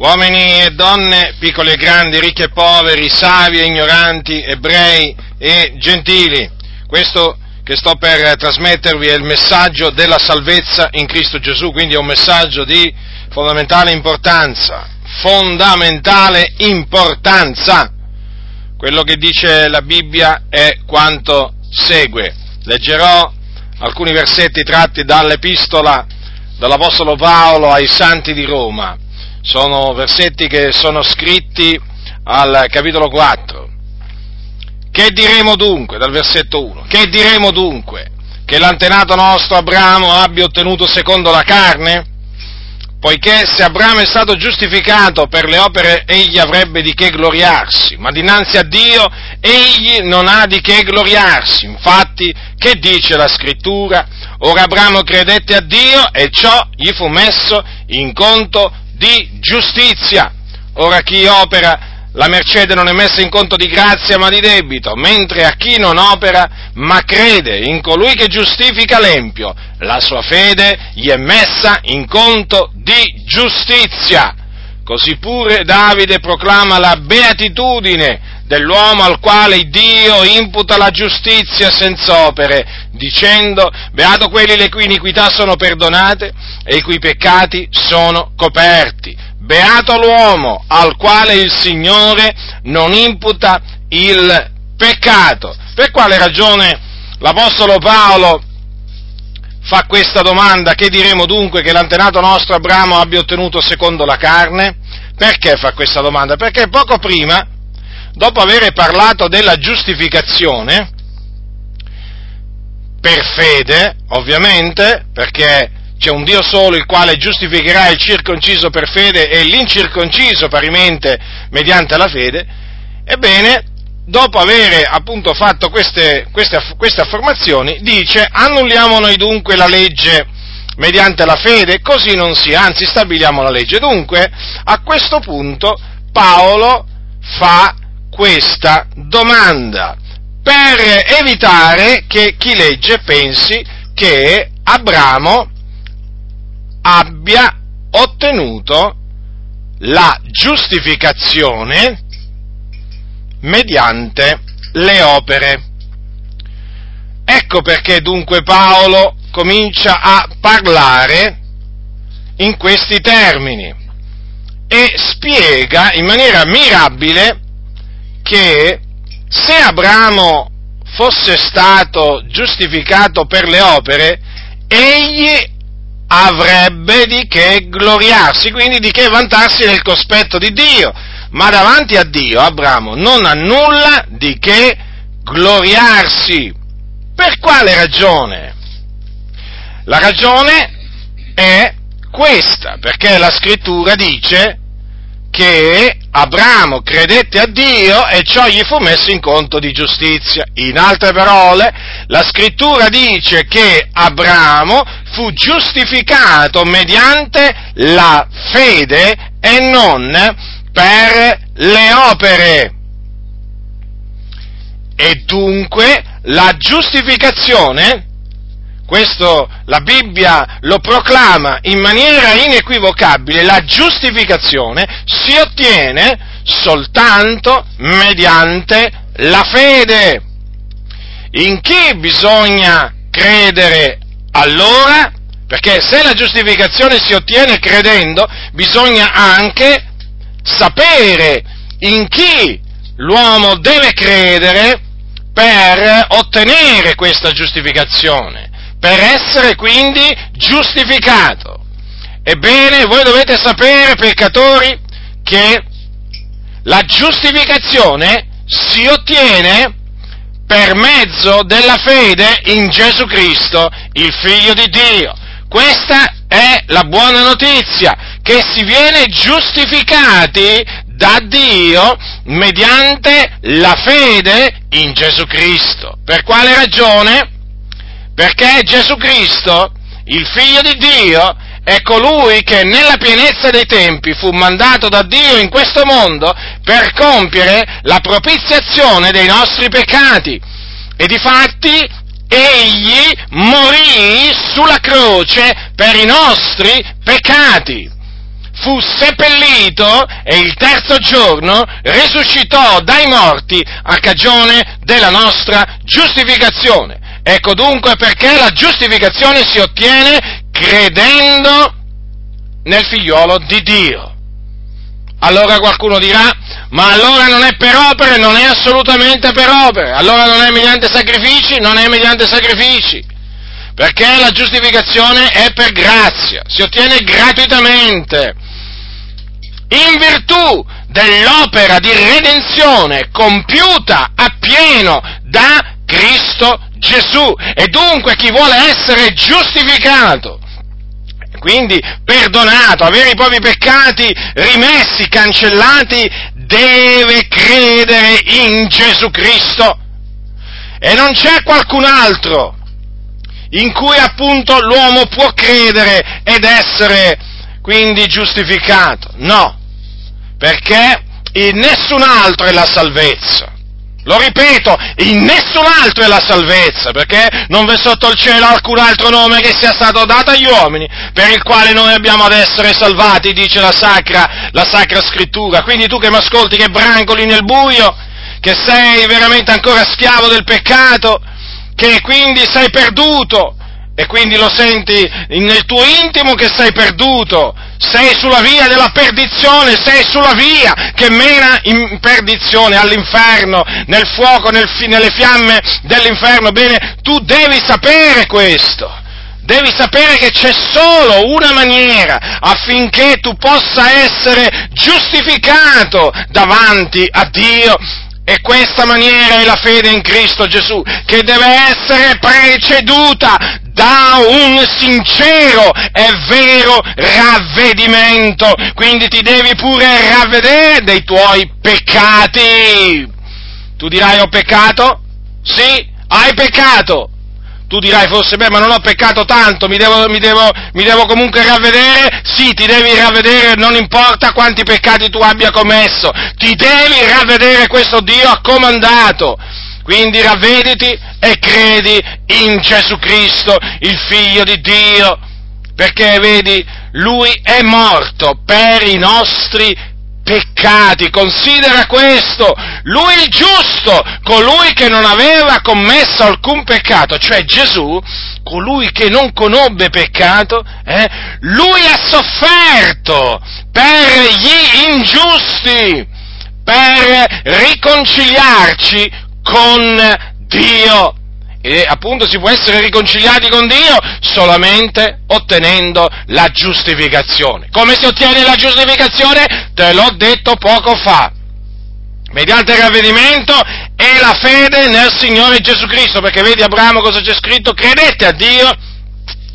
uomini e donne, piccoli e grandi, ricchi e poveri, savi e ignoranti, ebrei e gentili. Questo che sto per trasmettervi è il messaggio della salvezza in Cristo Gesù, quindi è un messaggio di fondamentale importanza, fondamentale importanza. Quello che dice la Bibbia è quanto segue. Leggerò alcuni versetti tratti dall'epistola dall'Apostolo Paolo ai Santi di Roma. Sono versetti che sono scritti al capitolo 4. Che diremo dunque, dal versetto 1? Che diremo dunque? Che l'antenato nostro Abramo abbia ottenuto secondo la carne? Poiché se Abramo è stato giustificato per le opere, egli avrebbe di che gloriarsi, ma dinanzi a Dio egli non ha di che gloriarsi. Infatti, che dice la scrittura? Ora Abramo credette a Dio e ciò gli fu messo in conto di giustizia. Ora chi opera la mercede non è messa in conto di grazia ma di debito, mentre a chi non opera ma crede in colui che giustifica l'empio, la sua fede gli è messa in conto di giustizia. Così pure Davide proclama la beatitudine dell'uomo al quale Dio imputa la giustizia senza opere, dicendo, beato quelli le cui iniquità sono perdonate e i cui peccati sono coperti. Beato l'uomo al quale il Signore non imputa il peccato. Per quale ragione l'Apostolo Paolo fa questa domanda? Che diremo dunque che l'antenato nostro Abramo abbia ottenuto secondo la carne? Perché fa questa domanda? Perché poco prima, dopo aver parlato della giustificazione, per fede, ovviamente, perché c'è un Dio solo il quale giustificherà il circonciso per fede e l'incirconciso parimente mediante la fede, ebbene, dopo aver appunto fatto queste, queste, queste affermazioni, dice annulliamo noi dunque la legge mediante la fede, così non sia, anzi stabiliamo la legge. Dunque, a questo punto Paolo fa questa domanda per evitare che chi legge pensi che Abramo abbia ottenuto la giustificazione mediante le opere. Ecco perché dunque Paolo comincia a parlare in questi termini e spiega in maniera mirabile che se Abramo fosse stato giustificato per le opere, egli avrebbe di che gloriarsi, quindi di che vantarsi nel cospetto di Dio. Ma davanti a Dio Abramo non ha nulla di che gloriarsi. Per quale ragione? La ragione è questa, perché la scrittura dice che Abramo credette a Dio e ciò gli fu messo in conto di giustizia. In altre parole, la scrittura dice che Abramo fu giustificato mediante la fede e non per le opere. E dunque la giustificazione questo la Bibbia lo proclama in maniera inequivocabile, la giustificazione si ottiene soltanto mediante la fede. In chi bisogna credere allora? Perché se la giustificazione si ottiene credendo, bisogna anche sapere in chi l'uomo deve credere per ottenere questa giustificazione per essere quindi giustificato. Ebbene, voi dovete sapere, peccatori, che la giustificazione si ottiene per mezzo della fede in Gesù Cristo, il Figlio di Dio. Questa è la buona notizia, che si viene giustificati da Dio mediante la fede in Gesù Cristo. Per quale ragione? Perché Gesù Cristo, il figlio di Dio, è colui che nella pienezza dei tempi fu mandato da Dio in questo mondo per compiere la propiziazione dei nostri peccati. E difatti egli morì sulla croce per i nostri peccati. fu seppellito e il terzo giorno risuscitò dai morti a cagione della nostra giustificazione. Ecco dunque perché la giustificazione si ottiene credendo nel figliolo di Dio. Allora qualcuno dirà, ma allora non è per opere, non è assolutamente per opere, allora non è mediante sacrifici, non è mediante sacrifici, perché la giustificazione è per grazia, si ottiene gratuitamente, in virtù dell'opera di redenzione compiuta appieno da Cristo Gesù. E dunque chi vuole essere giustificato quindi perdonato, avere i propri peccati rimessi, cancellati, deve credere in Gesù Cristo. E non c'è qualcun altro in cui appunto l'uomo può credere ed essere quindi giustificato. No, perché in nessun altro è la salvezza. Lo ripeto, in nessun altro è la salvezza, perché non v'è sotto il cielo alcun altro nome che sia stato dato agli uomini, per il quale noi abbiamo ad essere salvati, dice la sacra, la sacra scrittura. Quindi tu che mi ascolti, che brancoli nel buio, che sei veramente ancora schiavo del peccato, che quindi sei perduto, e quindi lo senti nel tuo intimo che sei perduto, sei sulla via della perdizione, sei sulla via che mena in perdizione, all'inferno, nel fuoco, nel, nelle fiamme dell'inferno. Bene, tu devi sapere questo. Devi sapere che c'è solo una maniera affinché tu possa essere giustificato davanti a Dio e questa maniera è la fede in Cristo Gesù, che deve essere preceduta da un sincero e vero ravvedimento. Quindi ti devi pure ravvedere dei tuoi peccati. Tu dirai ho peccato? Sì, hai peccato. Tu dirai forse, beh, ma non ho peccato tanto, mi devo, mi, devo, mi devo, comunque ravvedere? Sì, ti devi ravvedere, non importa quanti peccati tu abbia commesso, ti devi ravvedere, questo Dio ha comandato. Quindi ravvediti e credi in Gesù Cristo, il Figlio di Dio, perché vedi, Lui è morto per i nostri peccati, considera questo, lui il giusto, colui che non aveva commesso alcun peccato, cioè Gesù, colui che non conobbe peccato, eh, lui ha sofferto per gli ingiusti, per riconciliarci con Dio. E appunto si può essere riconciliati con Dio solamente ottenendo la giustificazione. Come si ottiene la giustificazione? Te l'ho detto poco fa. Mediante il ravvedimento e la fede nel Signore Gesù Cristo, perché vedi Abramo cosa c'è scritto? Credette a Dio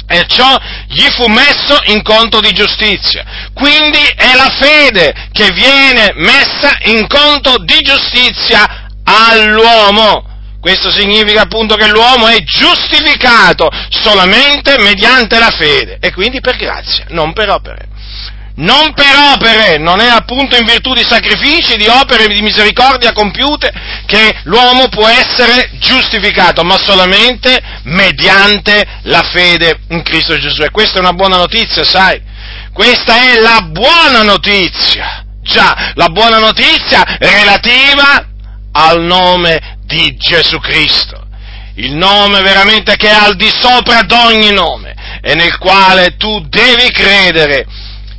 e ciò gli fu messo in conto di giustizia. Quindi è la fede che viene messa in conto di giustizia all'uomo. Questo significa appunto che l'uomo è giustificato solamente mediante la fede e quindi per grazia, non per opere. Non per opere, non è appunto in virtù di sacrifici, di opere di misericordia compiute che l'uomo può essere giustificato, ma solamente mediante la fede in Cristo Gesù. E questa è una buona notizia, sai? Questa è la buona notizia. Già, la buona notizia relativa al nome di Gesù Cristo, il nome veramente che è al di sopra di ogni nome e nel quale tu devi credere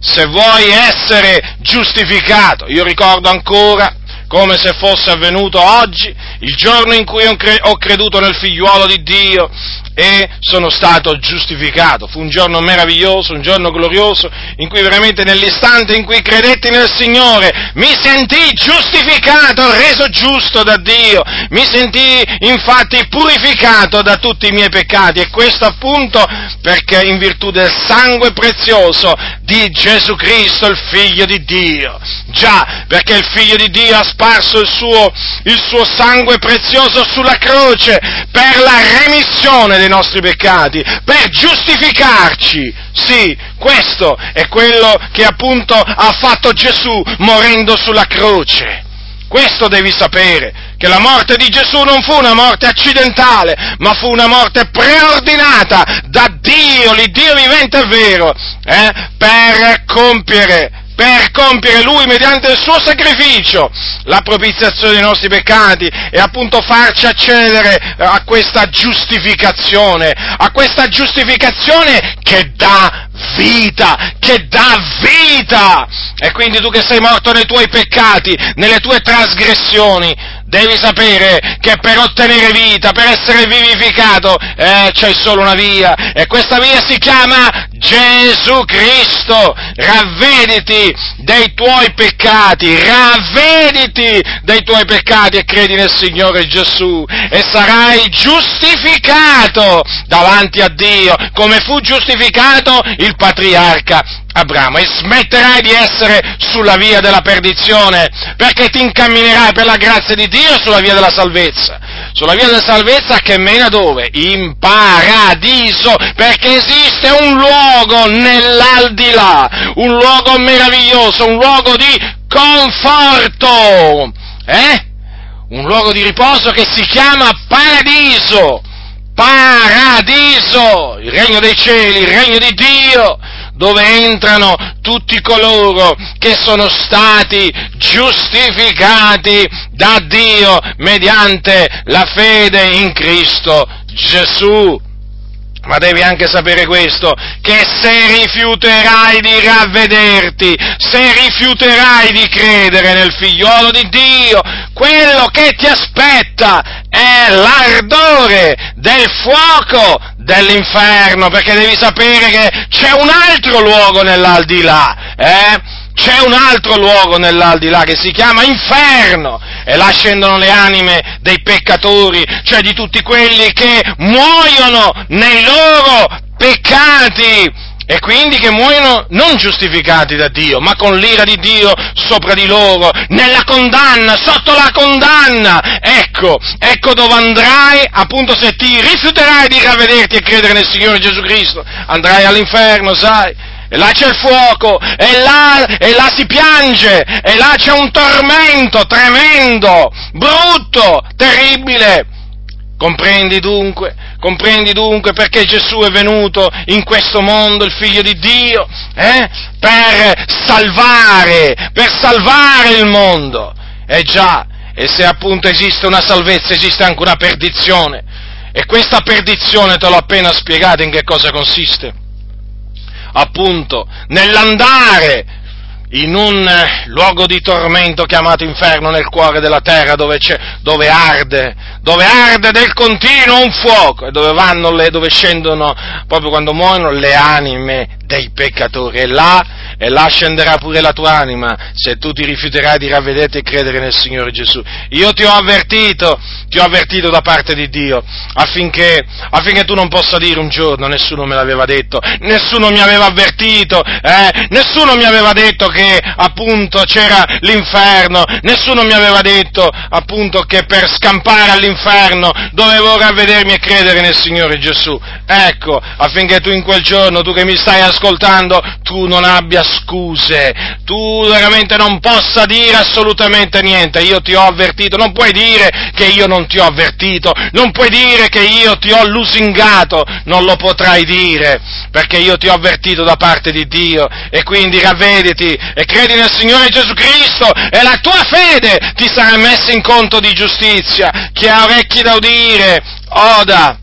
se vuoi essere giustificato. Io ricordo ancora come se fosse avvenuto oggi, il giorno in cui ho creduto nel figliuolo di Dio e sono stato giustificato. Fu un giorno meraviglioso, un giorno glorioso, in cui veramente nell'istante in cui credetti nel Signore mi sentii giustificato, reso giusto da Dio, mi sentii infatti purificato da tutti i miei peccati e questo appunto perché in virtù del sangue prezioso di Gesù Cristo, il Figlio di Dio. Già, perché il Figlio di Dio ha sparso il suo, il suo sangue prezioso sulla croce per la remissione dei nostri peccati, per giustificarci. Sì, questo è quello che appunto ha fatto Gesù morendo sulla croce. Questo devi sapere, che la morte di Gesù non fu una morte accidentale, ma fu una morte preordinata da Dio, l'Iddio vivente e vero, eh, per compiere per compiere Lui mediante il suo sacrificio la propiziazione dei nostri peccati e appunto farci accedere a questa giustificazione, a questa giustificazione che dà vita, che dà vita! E quindi tu che sei morto nei tuoi peccati, nelle tue trasgressioni, devi sapere che per ottenere vita, per essere vivificato, eh, c'è solo una via, e questa via si chiama Gesù Cristo. Ravvediti dei tuoi peccati, ravvediti dei tuoi peccati e credi nel Signore Gesù e sarai giustificato davanti a Dio, come fu giustificato il patriarca Abramo e smetterai di essere sulla via della perdizione perché ti incamminerai per la grazia di Dio sulla via della salvezza. Sulla via della salvezza che mena dove? In paradiso, perché esiste un luogo nell'aldilà, un luogo meraviglioso, un luogo di conforto, eh? Un luogo di riposo che si chiama paradiso. Paradiso, il regno dei cieli, il regno di Dio, dove entrano tutti coloro che sono stati giustificati da Dio mediante la fede in Cristo Gesù. Ma devi anche sapere questo, che se rifiuterai di ravvederti, se rifiuterai di credere nel figliolo di Dio, quello che ti aspetta è l'ardore del fuoco dell'inferno, perché devi sapere che c'è un altro luogo nell'aldilà, eh? C'è un altro luogo nell'aldilà che si chiama inferno e là scendono le anime dei peccatori, cioè di tutti quelli che muoiono nei loro peccati e quindi che muoiono non giustificati da Dio, ma con l'ira di Dio sopra di loro, nella condanna, sotto la condanna. Ecco, ecco dove andrai, appunto se ti rifiuterai di ravvederti e credere nel Signore Gesù Cristo, andrai all'inferno, sai? E là c'è il fuoco, e là, e là si piange, e là c'è un tormento tremendo, brutto, terribile. Comprendi dunque? Comprendi dunque perché Gesù è venuto in questo mondo, il figlio di Dio, eh? per salvare, per salvare il mondo. Eh già, e se appunto esiste una salvezza, esiste anche una perdizione. E questa perdizione te l'ho appena spiegato in che cosa consiste. Appunto, nell'andare in un luogo di tormento chiamato inferno nel cuore della terra dove, dove, arde, dove arde del continuo un fuoco e dove vanno le, dove scendono proprio quando muoiono le anime dei peccatori e là, e là scenderà pure la tua anima se tu ti rifiuterai di ravvederti e credere nel Signore Gesù. Io ti ho avvertito, ti ho avvertito da parte di Dio affinché, affinché tu non possa dire un giorno nessuno me l'aveva detto, nessuno mi aveva avvertito, eh, nessuno mi aveva detto che appunto c'era l'inferno, nessuno mi aveva detto appunto che per scampare all'inferno dovevo ravvedermi e credere nel Signore Gesù. Ecco, affinché tu in quel giorno, tu che mi stai ascoltando, tu non abbia scuse, tu veramente non possa dire assolutamente niente, io ti ho avvertito, non puoi dire che io ti ho avvertito, non puoi dire che io ti ho lusingato, non lo potrai dire, perché io ti ho avvertito da parte di Dio. E quindi ravvediti e credi nel Signore Gesù Cristo e la tua fede ti sarà messa in conto di giustizia. Chi ha orecchi da udire, oda